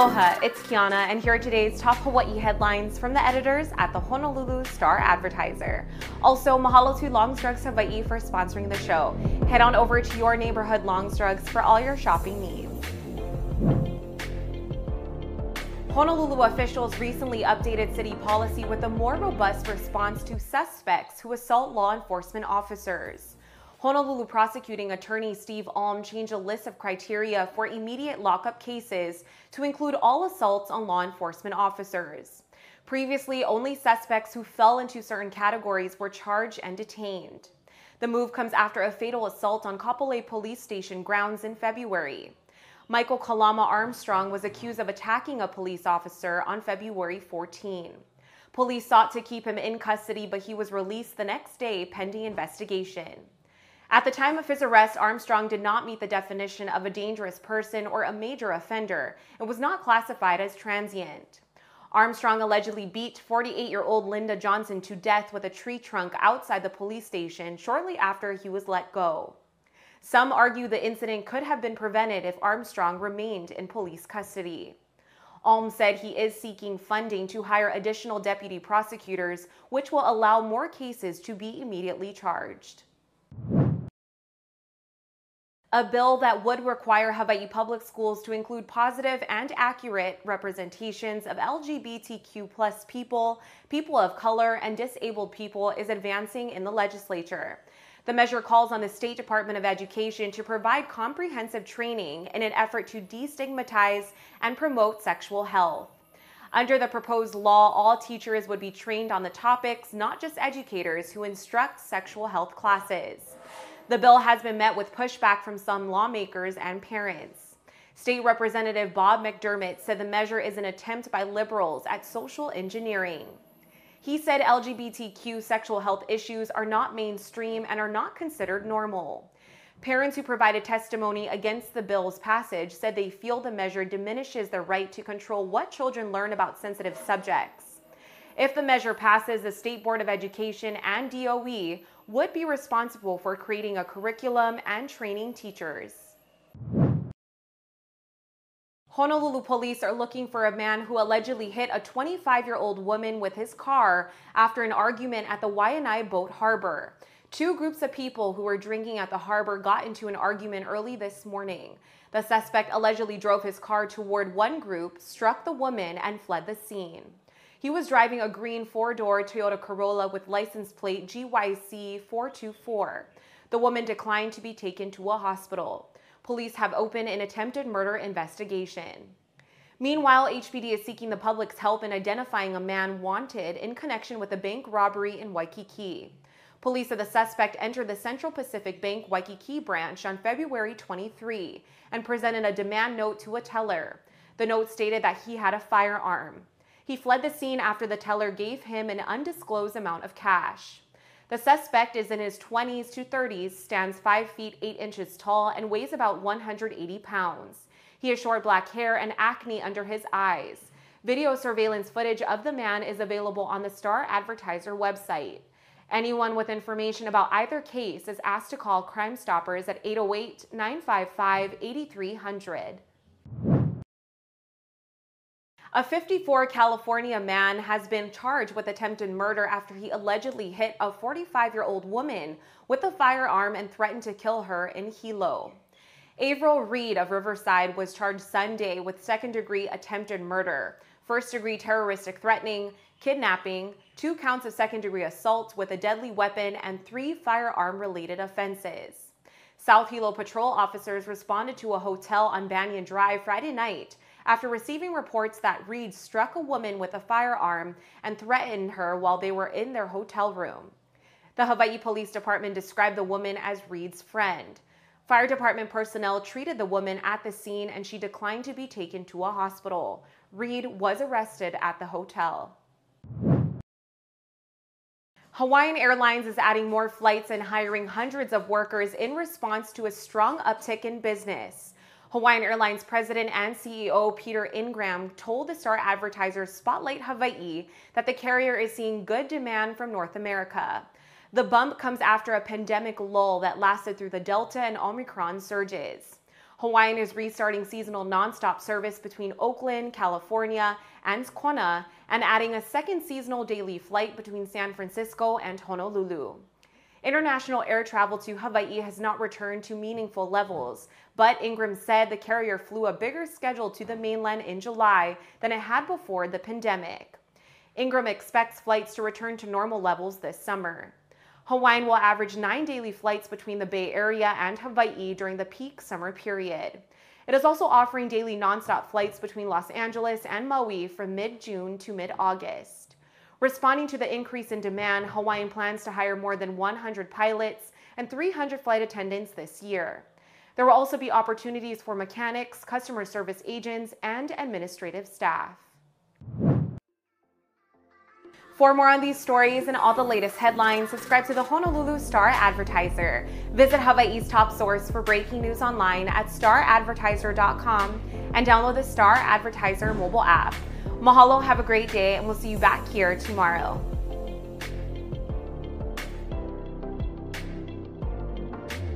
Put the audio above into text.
Aloha, it's Kiana, and here are today's top Hawaii headlines from the editors at the Honolulu Star Advertiser. Also, mahalo to Longs Drugs Hawaii for sponsoring the show. Head on over to your neighborhood Longs Drugs for all your shopping needs. Honolulu officials recently updated city policy with a more robust response to suspects who assault law enforcement officers. Honolulu prosecuting attorney Steve Alm changed a list of criteria for immediate lockup cases to include all assaults on law enforcement officers. Previously, only suspects who fell into certain categories were charged and detained. The move comes after a fatal assault on Kapolei Police Station grounds in February. Michael Kalama Armstrong was accused of attacking a police officer on February 14. Police sought to keep him in custody, but he was released the next day pending investigation. At the time of his arrest, Armstrong did not meet the definition of a dangerous person or a major offender and was not classified as transient. Armstrong allegedly beat 48 year old Linda Johnson to death with a tree trunk outside the police station shortly after he was let go. Some argue the incident could have been prevented if Armstrong remained in police custody. Alm said he is seeking funding to hire additional deputy prosecutors, which will allow more cases to be immediately charged. A bill that would require Hawaii public schools to include positive and accurate representations of LGBTQ plus people, people of color, and disabled people is advancing in the legislature. The measure calls on the State Department of Education to provide comprehensive training in an effort to destigmatize and promote sexual health. Under the proposed law, all teachers would be trained on the topics, not just educators who instruct sexual health classes. The bill has been met with pushback from some lawmakers and parents. State Representative Bob McDermott said the measure is an attempt by liberals at social engineering. He said LGBTQ sexual health issues are not mainstream and are not considered normal. Parents who provided testimony against the bill's passage said they feel the measure diminishes their right to control what children learn about sensitive subjects. If the measure passes, the State Board of Education and DOE would be responsible for creating a curriculum and training teachers. Honolulu police are looking for a man who allegedly hit a 25 year old woman with his car after an argument at the Waianae Boat Harbor. Two groups of people who were drinking at the harbor got into an argument early this morning. The suspect allegedly drove his car toward one group, struck the woman, and fled the scene. He was driving a green four-door Toyota Corolla with license plate GYC 424. The woman declined to be taken to a hospital. Police have opened an attempted murder investigation. Meanwhile, HPD is seeking the public's help in identifying a man wanted in connection with a bank robbery in Waikiki. Police said the suspect entered the Central Pacific Bank Waikiki branch on February 23 and presented a demand note to a teller. The note stated that he had a firearm. He fled the scene after the teller gave him an undisclosed amount of cash. The suspect is in his 20s to 30s, stands 5 feet 8 inches tall, and weighs about 180 pounds. He has short black hair and acne under his eyes. Video surveillance footage of the man is available on the Star Advertiser website. Anyone with information about either case is asked to call Crime Stoppers at 808 955 8300. A 54 California man has been charged with attempted murder after he allegedly hit a 45 year old woman with a firearm and threatened to kill her in Hilo. Averill Reed of Riverside was charged Sunday with second degree attempted murder, first degree terroristic threatening, kidnapping, two counts of second degree assault with a deadly weapon, and three firearm related offenses. South Hilo patrol officers responded to a hotel on Banyan Drive Friday night after receiving reports that Reed struck a woman with a firearm and threatened her while they were in their hotel room. The Hawaii Police Department described the woman as Reed's friend. Fire department personnel treated the woman at the scene and she declined to be taken to a hospital. Reed was arrested at the hotel. Hawaiian Airlines is adding more flights and hiring hundreds of workers in response to a strong uptick in business. Hawaiian Airlines President and CEO Peter Ingram told the Star Advertiser Spotlight Hawaii that the carrier is seeing good demand from North America. The bump comes after a pandemic lull that lasted through the Delta and Omicron surges. Hawaiian is restarting seasonal nonstop service between Oakland, California, and Kona, and adding a second seasonal daily flight between San Francisco and Honolulu. International air travel to Hawaii has not returned to meaningful levels, but Ingram said the carrier flew a bigger schedule to the mainland in July than it had before the pandemic. Ingram expects flights to return to normal levels this summer. Hawaiian will average nine daily flights between the Bay Area and Hawaii during the peak summer period. It is also offering daily nonstop flights between Los Angeles and Maui from mid June to mid August. Responding to the increase in demand, Hawaiian plans to hire more than 100 pilots and 300 flight attendants this year. There will also be opportunities for mechanics, customer service agents, and administrative staff. For more on these stories and all the latest headlines, subscribe to the Honolulu Star Advertiser. Visit Hawaii's top source for breaking news online at staradvertiser.com and download the Star Advertiser mobile app. Mahalo, have a great day, and we'll see you back here tomorrow.